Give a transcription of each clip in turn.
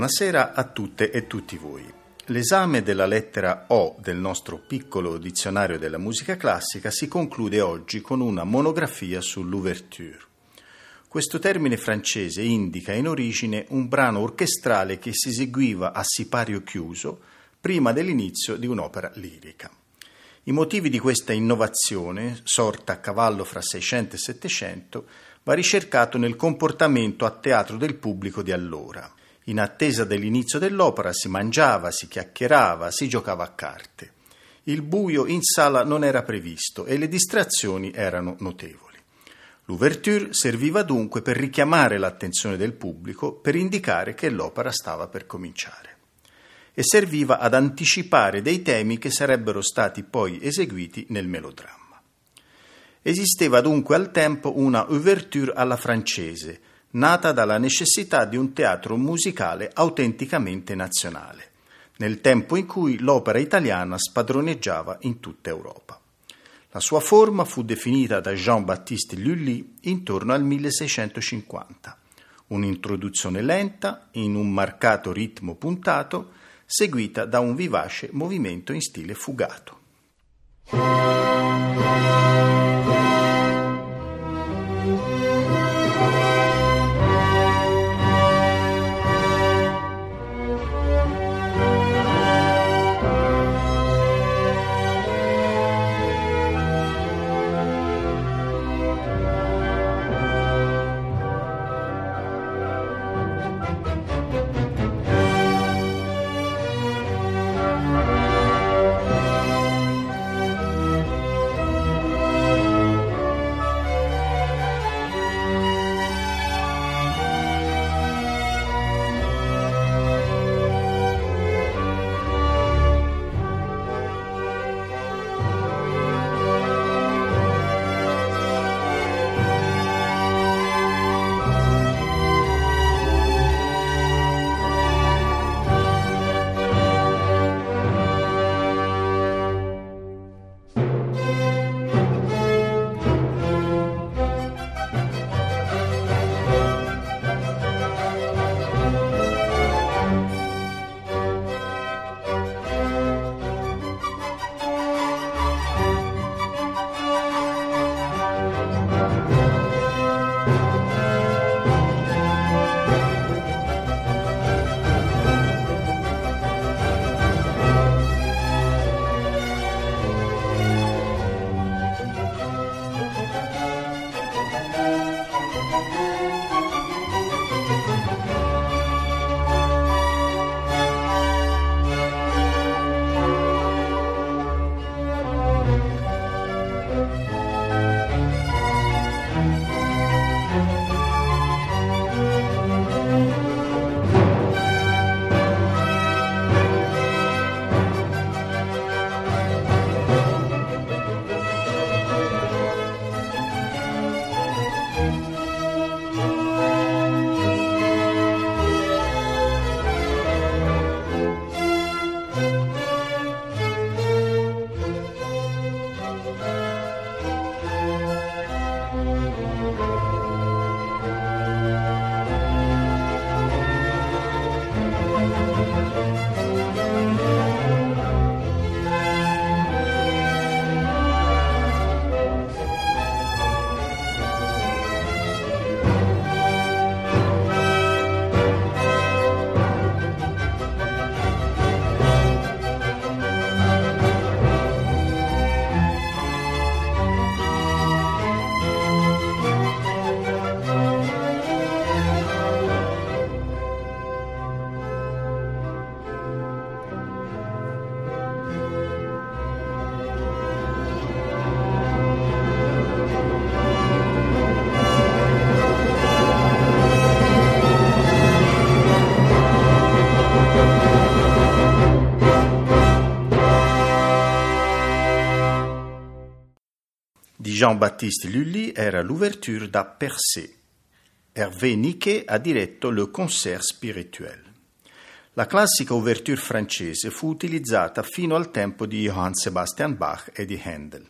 Buonasera a tutte e tutti voi. L'esame della lettera O del nostro piccolo dizionario della musica classica si conclude oggi con una monografia sull'ouverture. Questo termine francese indica in origine un brano orchestrale che si eseguiva a sipario chiuso prima dell'inizio di un'opera lirica. I motivi di questa innovazione, sorta a cavallo fra 600 e 700, va ricercato nel comportamento a teatro del pubblico di allora. In attesa dell'inizio dell'opera si mangiava, si chiacchierava, si giocava a carte. Il buio in sala non era previsto e le distrazioni erano notevoli. L'ouverture serviva dunque per richiamare l'attenzione del pubblico, per indicare che l'opera stava per cominciare. E serviva ad anticipare dei temi che sarebbero stati poi eseguiti nel melodramma. Esisteva dunque al tempo una ouverture alla francese, nata dalla necessità di un teatro musicale autenticamente nazionale, nel tempo in cui l'opera italiana spadroneggiava in tutta Europa. La sua forma fu definita da Jean-Baptiste Lully intorno al 1650, un'introduzione lenta in un marcato ritmo puntato, seguita da un vivace movimento in stile fugato. Jean-Baptiste Lully era l'ouverture da Persée. Hervé Niquet ha diretto le concert spirituel. La classica ouverture francese fu utilizzata fino al tempo di Johann Sebastian Bach e di Handel.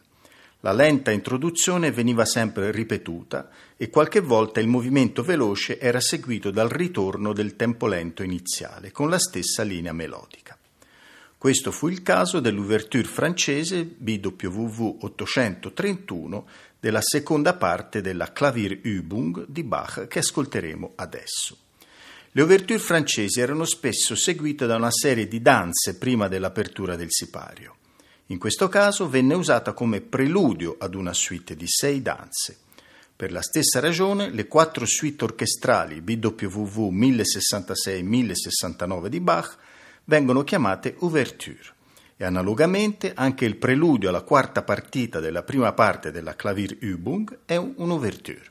La lenta introduzione veniva sempre ripetuta e qualche volta il movimento veloce era seguito dal ritorno del tempo lento iniziale, con la stessa linea melodica. Questo fu il caso dell'ouverture francese BWV 831 della seconda parte della Klavierübung di Bach che ascolteremo adesso. Le ouverture francesi erano spesso seguite da una serie di danze prima dell'apertura del sipario. In questo caso venne usata come preludio ad una suite di sei danze. Per la stessa ragione, le quattro suite orchestrali BWV 1066-1069 di Bach vengono chiamate ouverture e analogamente anche il preludio alla quarta partita della prima parte della Klavierübung è un'ouverture.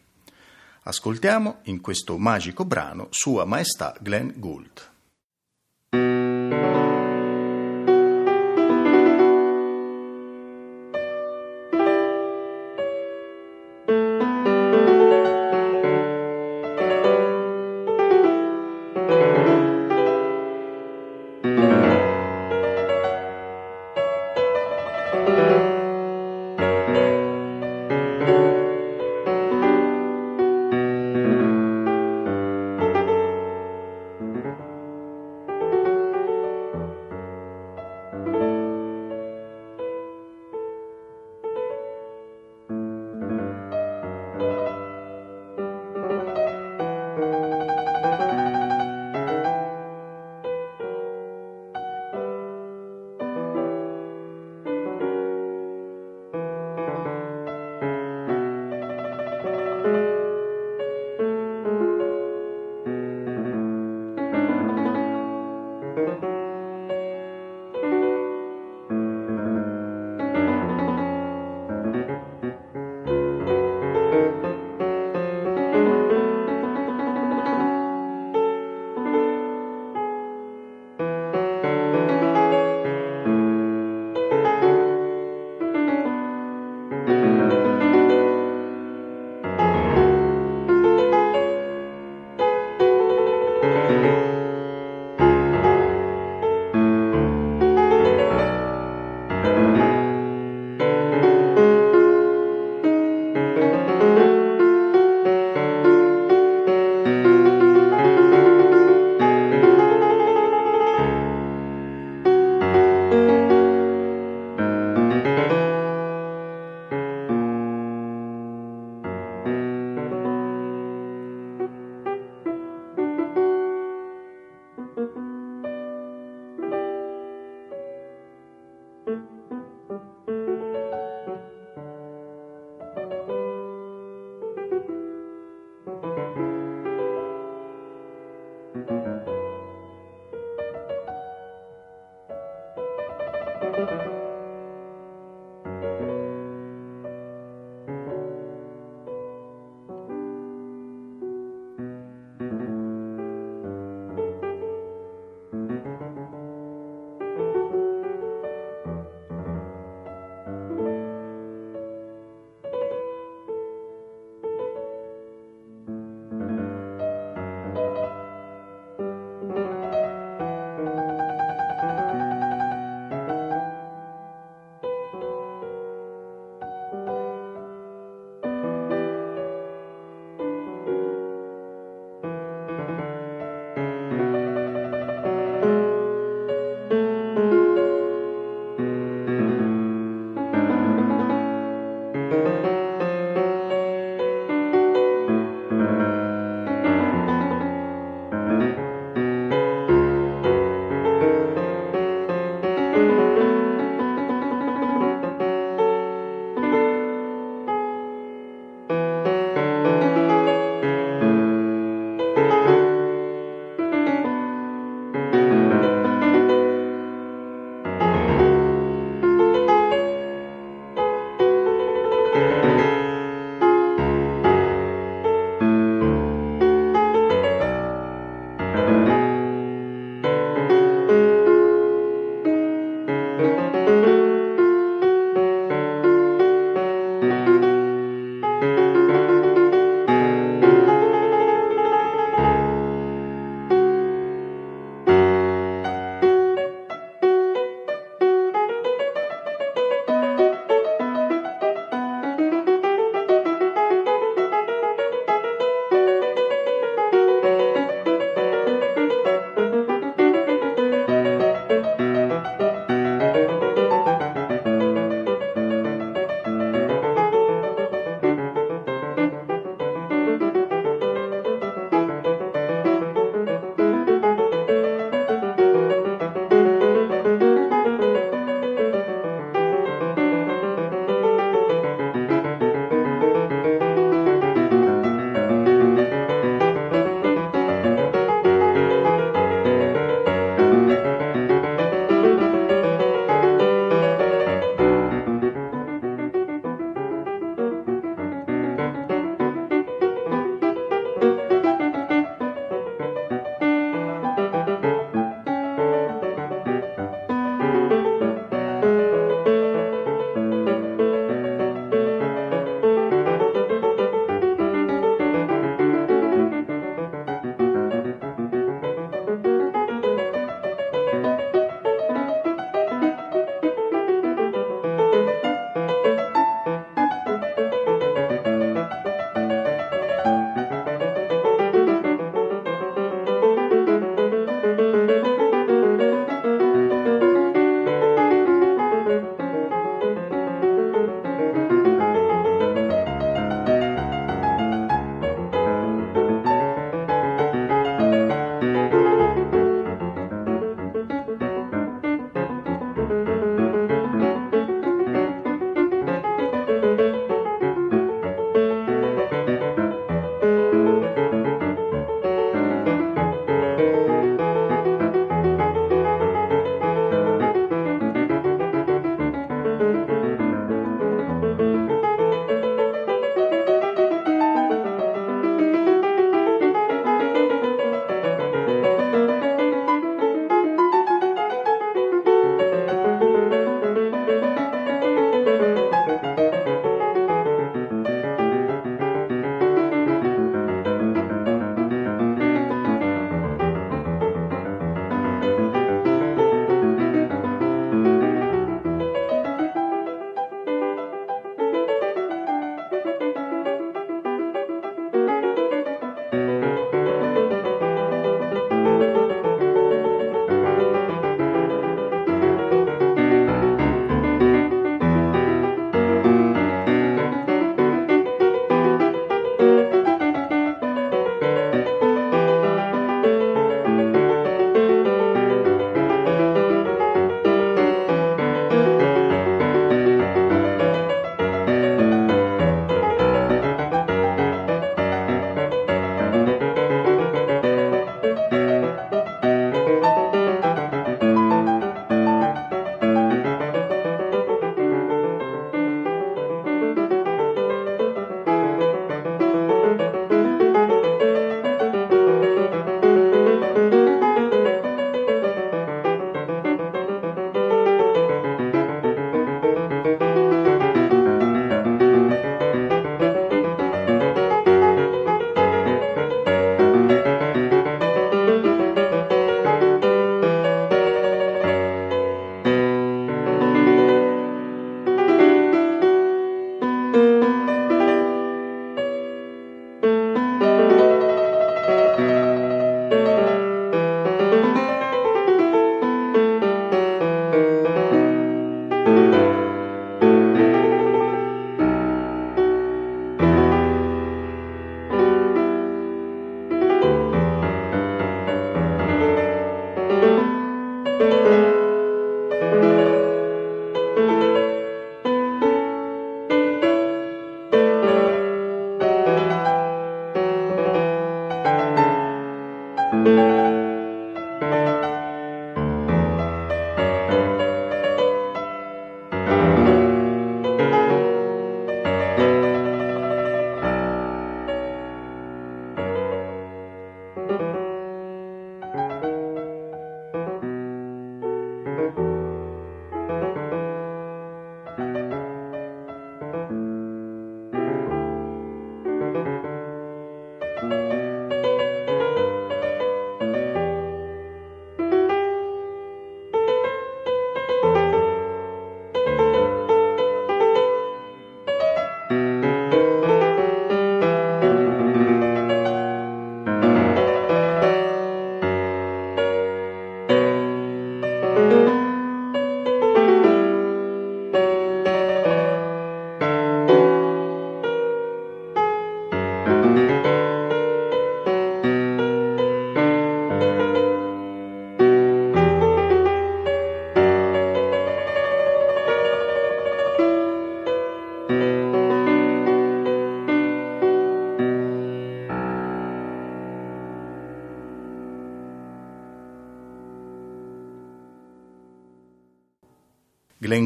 Ascoltiamo in questo magico brano Sua Maestà Glenn Gould.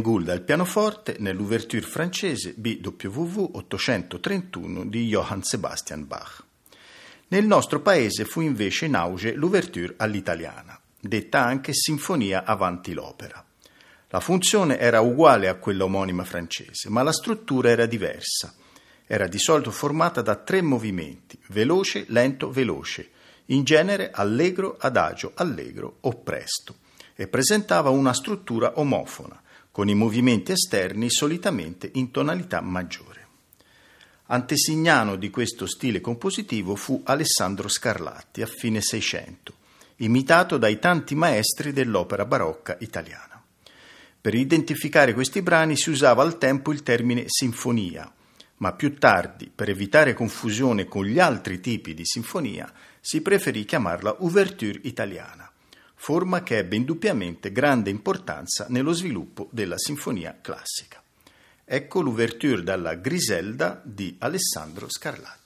Gould al pianoforte nell'ouverture francese BWV 831 di Johann Sebastian Bach. Nel nostro paese fu invece in auge l'ouverture all'italiana, detta anche Sinfonia avanti l'opera. La funzione era uguale a quella omonima francese, ma la struttura era diversa. Era di solito formata da tre movimenti, veloce, lento, veloce, in genere allegro, adagio, allegro o presto, e presentava una struttura omofona, con i movimenti esterni solitamente in tonalità maggiore. Antesignano di questo stile compositivo fu Alessandro Scarlatti a fine Seicento, imitato dai tanti maestri dell'opera barocca italiana. Per identificare questi brani si usava al tempo il termine sinfonia, ma più tardi, per evitare confusione con gli altri tipi di sinfonia, si preferì chiamarla ouverture italiana forma che ebbe indubbiamente grande importanza nello sviluppo della sinfonia classica. Ecco l'ouverture dalla Griselda di Alessandro Scarlatti.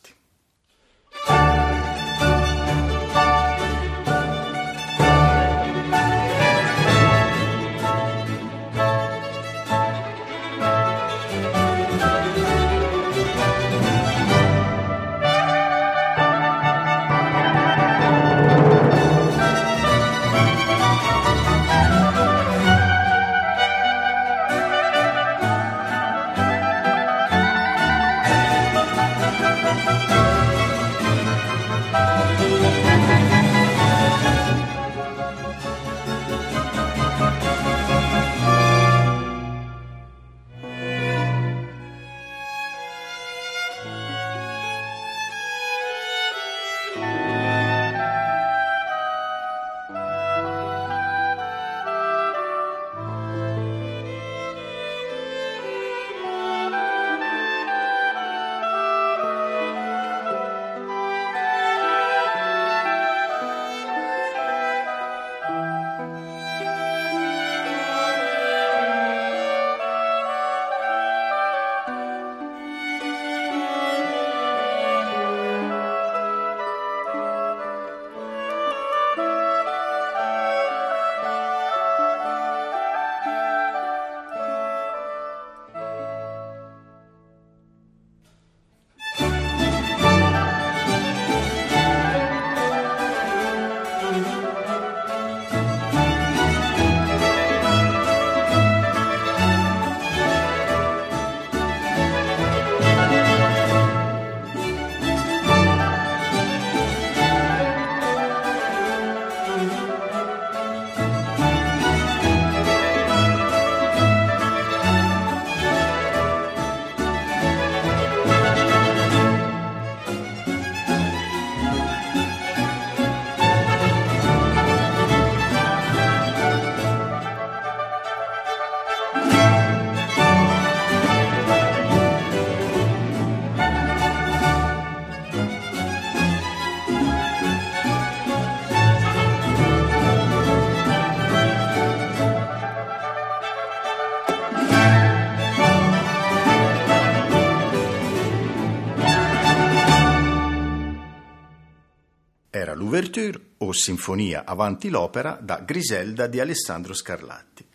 L'ouverture o Sinfonia avanti l'opera da Griselda di Alessandro Scarlatti.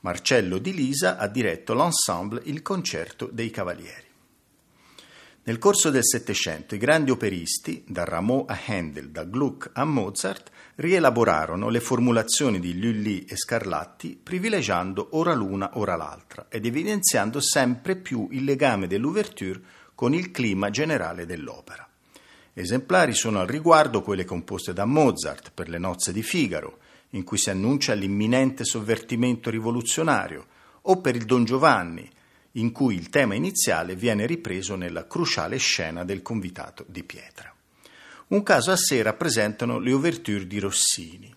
Marcello Di Lisa ha diretto l'ensemble Il concerto dei cavalieri. Nel corso del Settecento i grandi operisti, da Rameau a Handel, da Gluck a Mozart, rielaborarono le formulazioni di Lully e Scarlatti, privilegiando ora l'una ora l'altra ed evidenziando sempre più il legame dell'ouverture con il clima generale dell'opera. Esemplari sono al riguardo quelle composte da Mozart per le nozze di Figaro, in cui si annuncia l'imminente sovvertimento rivoluzionario, o per il Don Giovanni, in cui il tema iniziale viene ripreso nella cruciale scena del convitato di pietra. Un caso a sé rappresentano le ouverture di Rossini.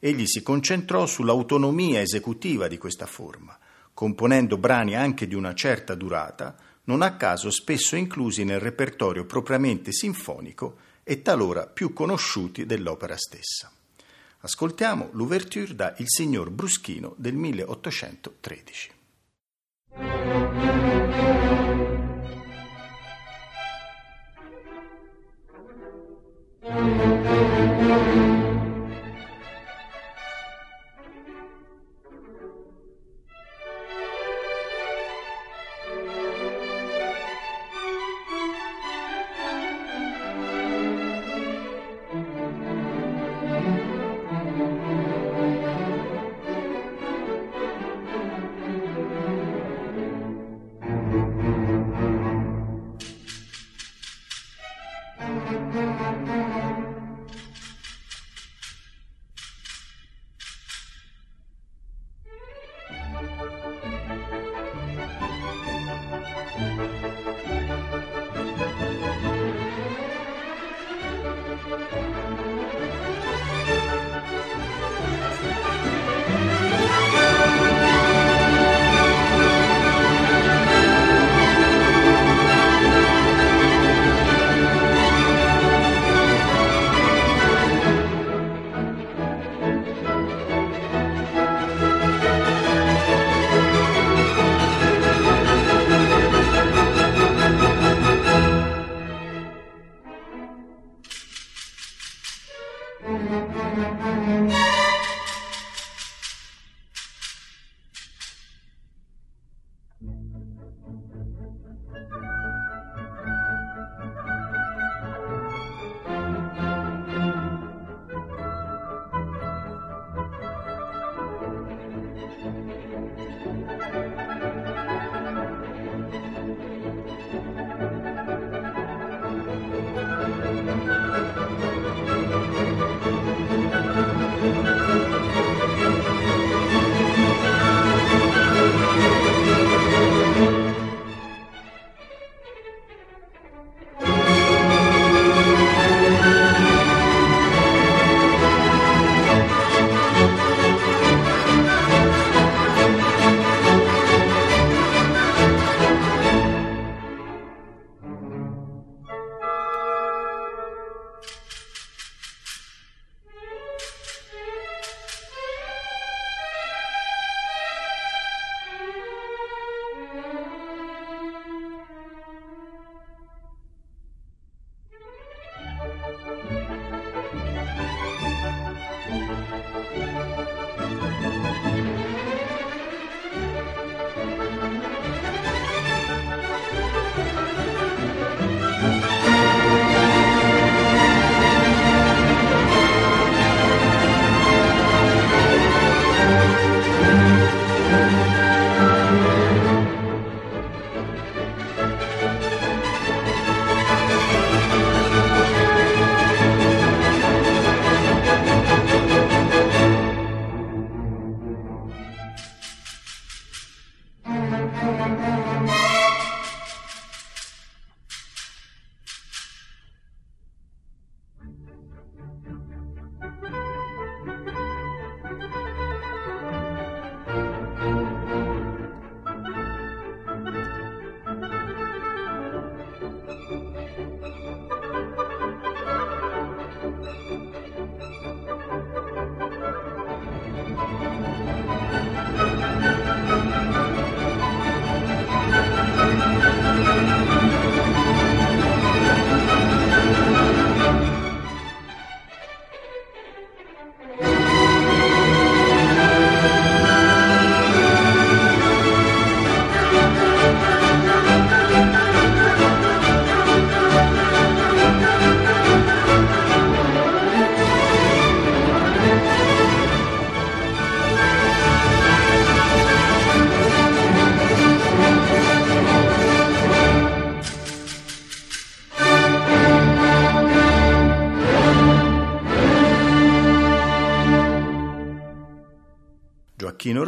Egli si concentrò sull'autonomia esecutiva di questa forma, componendo brani anche di una certa durata, non a caso spesso inclusi nel repertorio propriamente sinfonico e talora più conosciuti dell'opera stessa. Ascoltiamo l'ouverture da Il signor Bruschino del 1813.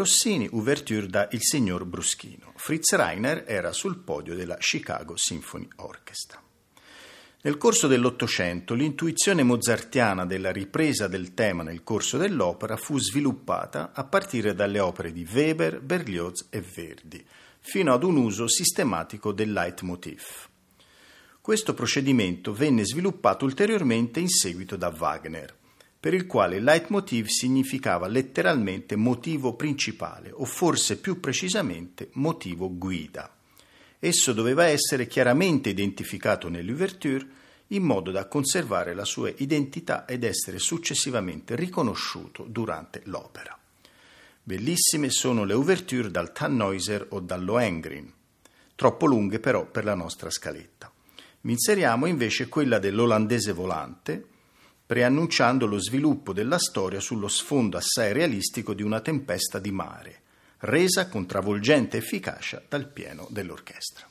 Rossini, ouverture da Il signor Bruschino. Fritz Reiner era sul podio della Chicago Symphony Orchestra. Nel corso dell'Ottocento l'intuizione mozartiana della ripresa del tema nel corso dell'opera fu sviluppata a partire dalle opere di Weber, Berlioz e Verdi, fino ad un uso sistematico del leitmotiv. Questo procedimento venne sviluppato ulteriormente in seguito da Wagner, per il quale il leitmotiv significava letteralmente motivo principale o forse più precisamente motivo guida. Esso doveva essere chiaramente identificato nell'ouverture in modo da conservare la sua identità ed essere successivamente riconosciuto durante l'opera. Bellissime sono le ouverture dal Tannhäuser o dal Lohengrin, troppo lunghe però per la nostra scaletta. Vi inseriamo invece quella dell'Olandese volante, preannunciando lo sviluppo della storia sullo sfondo assai realistico di una tempesta di mare, resa con travolgente efficacia dal pieno dell'orchestra.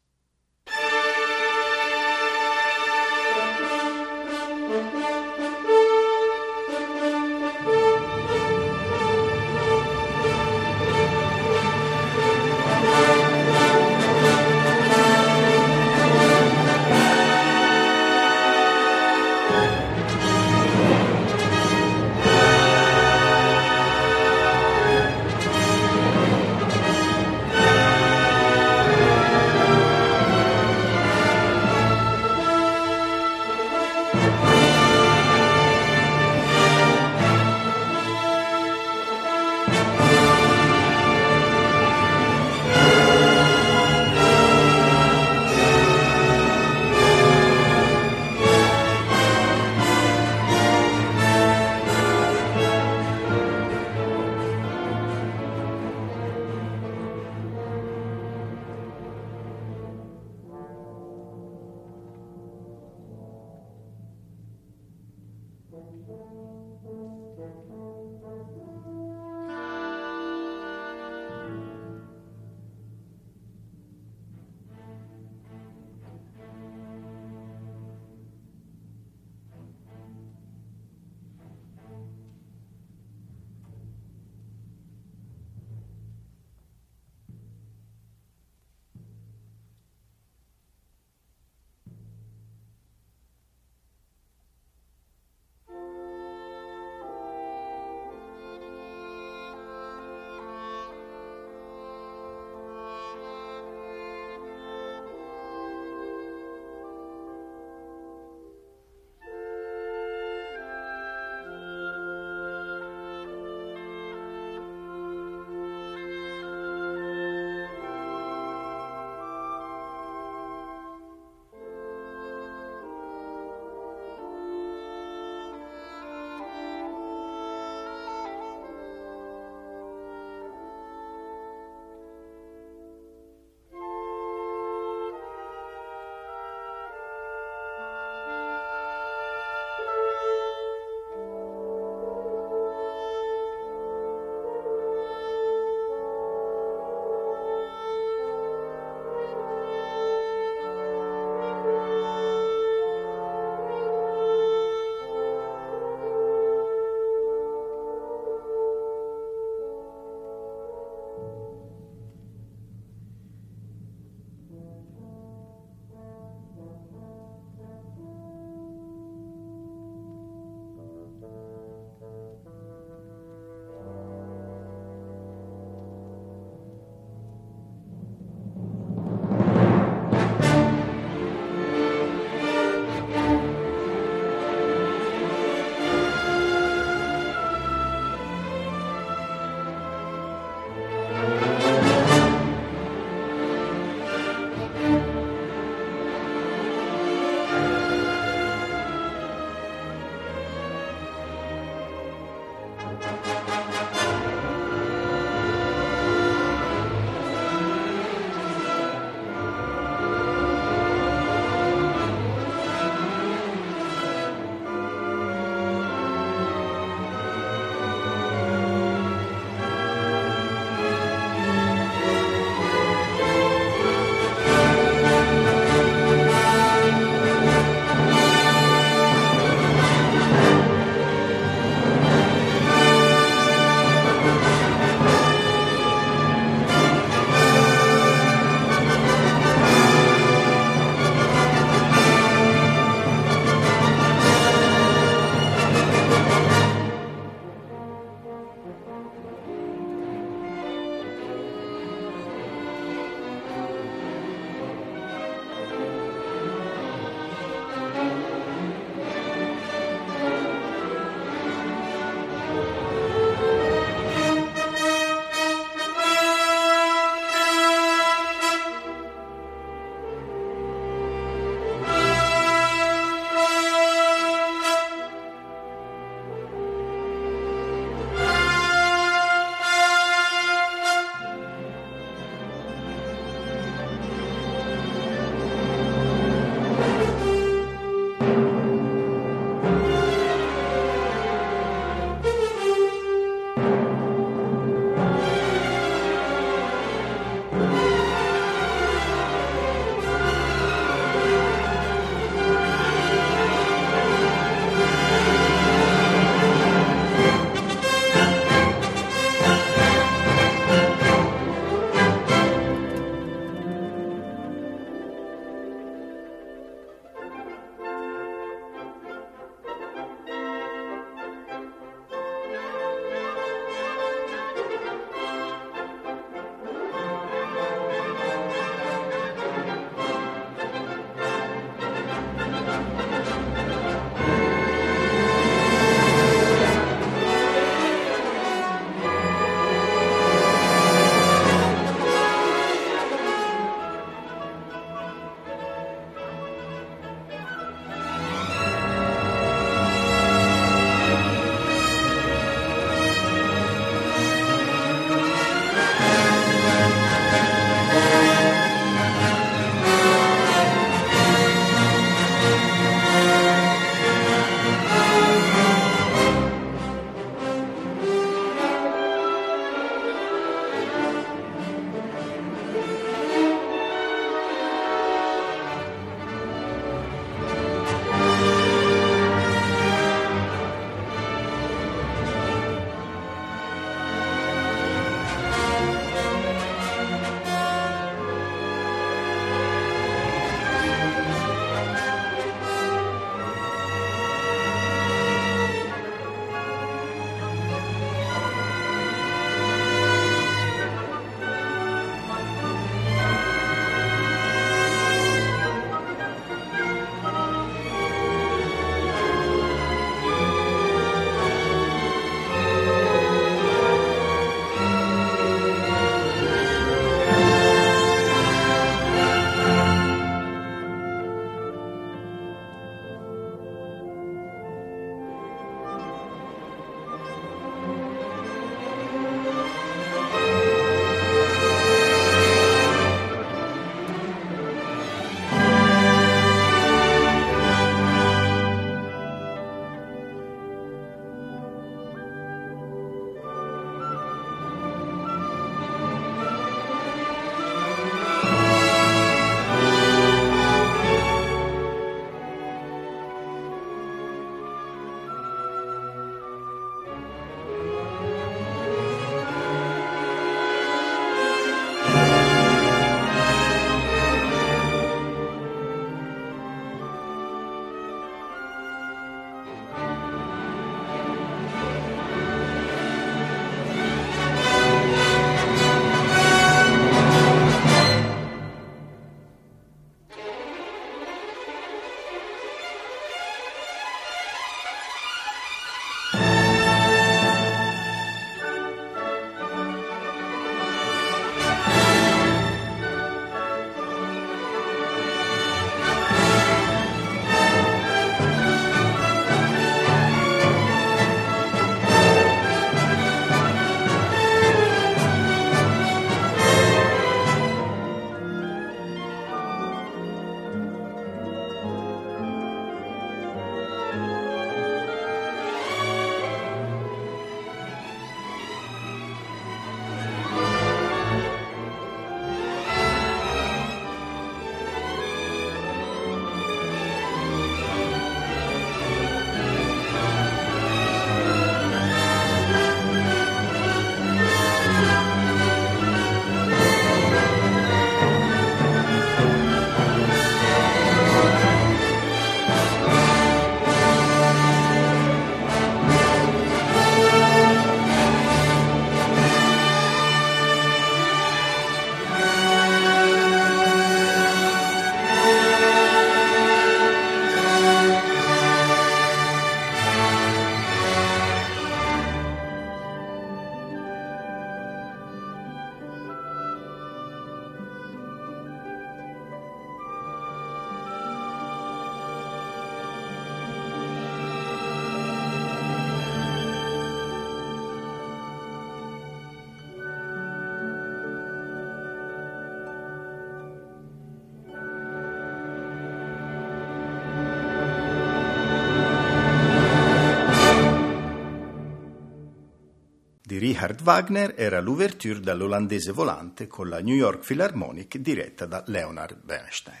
Richard Wagner era l'ouverture dall'olandese volante con la New York Philharmonic diretta da Leonard Bernstein.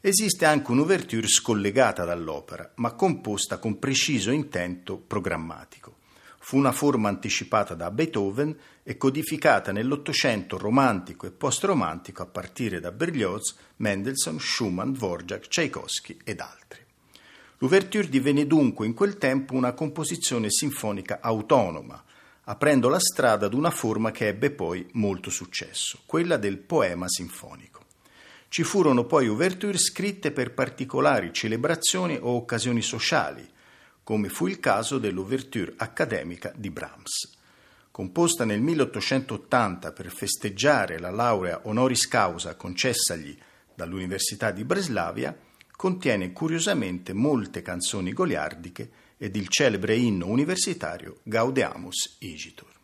Esiste anche un'ouverture scollegata dall'opera, ma composta con preciso intento programmatico. Fu una forma anticipata da Beethoven e codificata nell'Ottocento romantico e post-romantico a partire da Berlioz, Mendelssohn, Schumann, Dvorak, Tchaikovsky ed altri. L'ouverture divenne dunque in quel tempo una composizione sinfonica autonoma, aprendo la strada ad una forma che ebbe poi molto successo, quella del poema sinfonico. Ci furono poi ouverture scritte per particolari celebrazioni o occasioni sociali, come fu il caso dell'ouverture accademica di Brahms. Composta nel 1880 per festeggiare la laurea honoris causa concessagli dall'Università di Breslavia, contiene curiosamente molte canzoni goliardiche ed il celebre inno universitario Gaudeamus Igitur.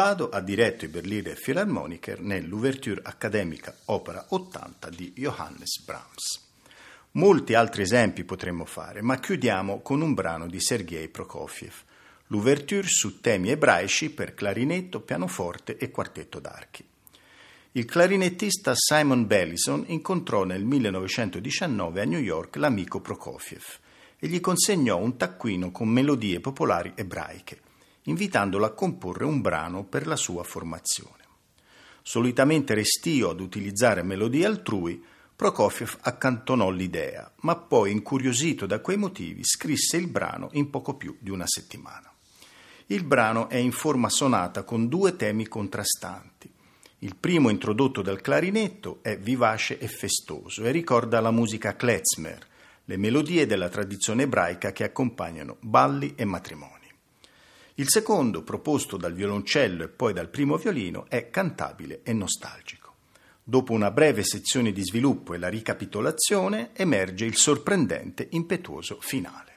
Abbado ha diretto i Berliner Philharmoniker nell'Ouverture Accademica Opera 80 di Johannes Brahms. Molti altri esempi potremmo fare, ma chiudiamo con un brano di Sergei Prokofiev, l'Ouverture su temi ebraici per clarinetto, pianoforte e quartetto d'archi. Il clarinettista Simon Bellison incontrò nel 1919 a New York l'amico Prokofiev e gli consegnò un taccuino con melodie popolari ebraiche invitandolo a comporre un brano per la sua formazione. Solitamente restio ad utilizzare melodie altrui, Prokofiev accantonò l'idea, ma poi, incuriosito da quei motivi, scrisse il brano in poco più di una settimana. Il brano è in forma sonata con due temi contrastanti. Il primo, introdotto dal clarinetto, è vivace e festoso e ricorda la musica klezmer, le melodie della tradizione ebraica che accompagnano balli e matrimoni. Il secondo, proposto dal violoncello e poi dal primo violino, è cantabile e nostalgico. Dopo una breve sezione di sviluppo e la ricapitolazione, emerge il sorprendente impetuoso finale.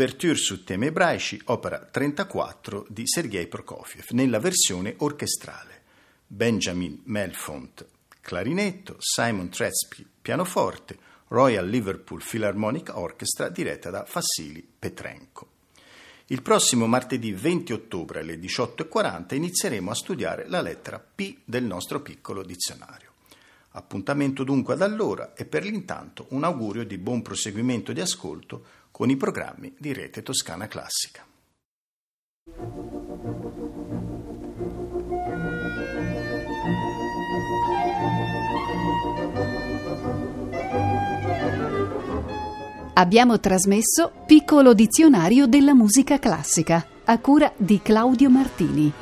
Era l'Ouverture su temi ebraici, opera 34 di Sergei Prokofiev, nella versione orchestrale. Benjamin Melfont, clarinetto, Simon Tretzky, pianoforte, Royal Liverpool Philharmonic Orchestra diretta da Fassili Petrenko. Il prossimo martedì 20 ottobre alle 18.40 inizieremo a studiare la lettera P del nostro piccolo dizionario. Appuntamento dunque ad allora e per l'intanto un augurio di buon proseguimento di ascolto con i programmi di Rete Toscana Classica. Abbiamo trasmesso Piccolo dizionario della musica classica a cura di Claudio Martini.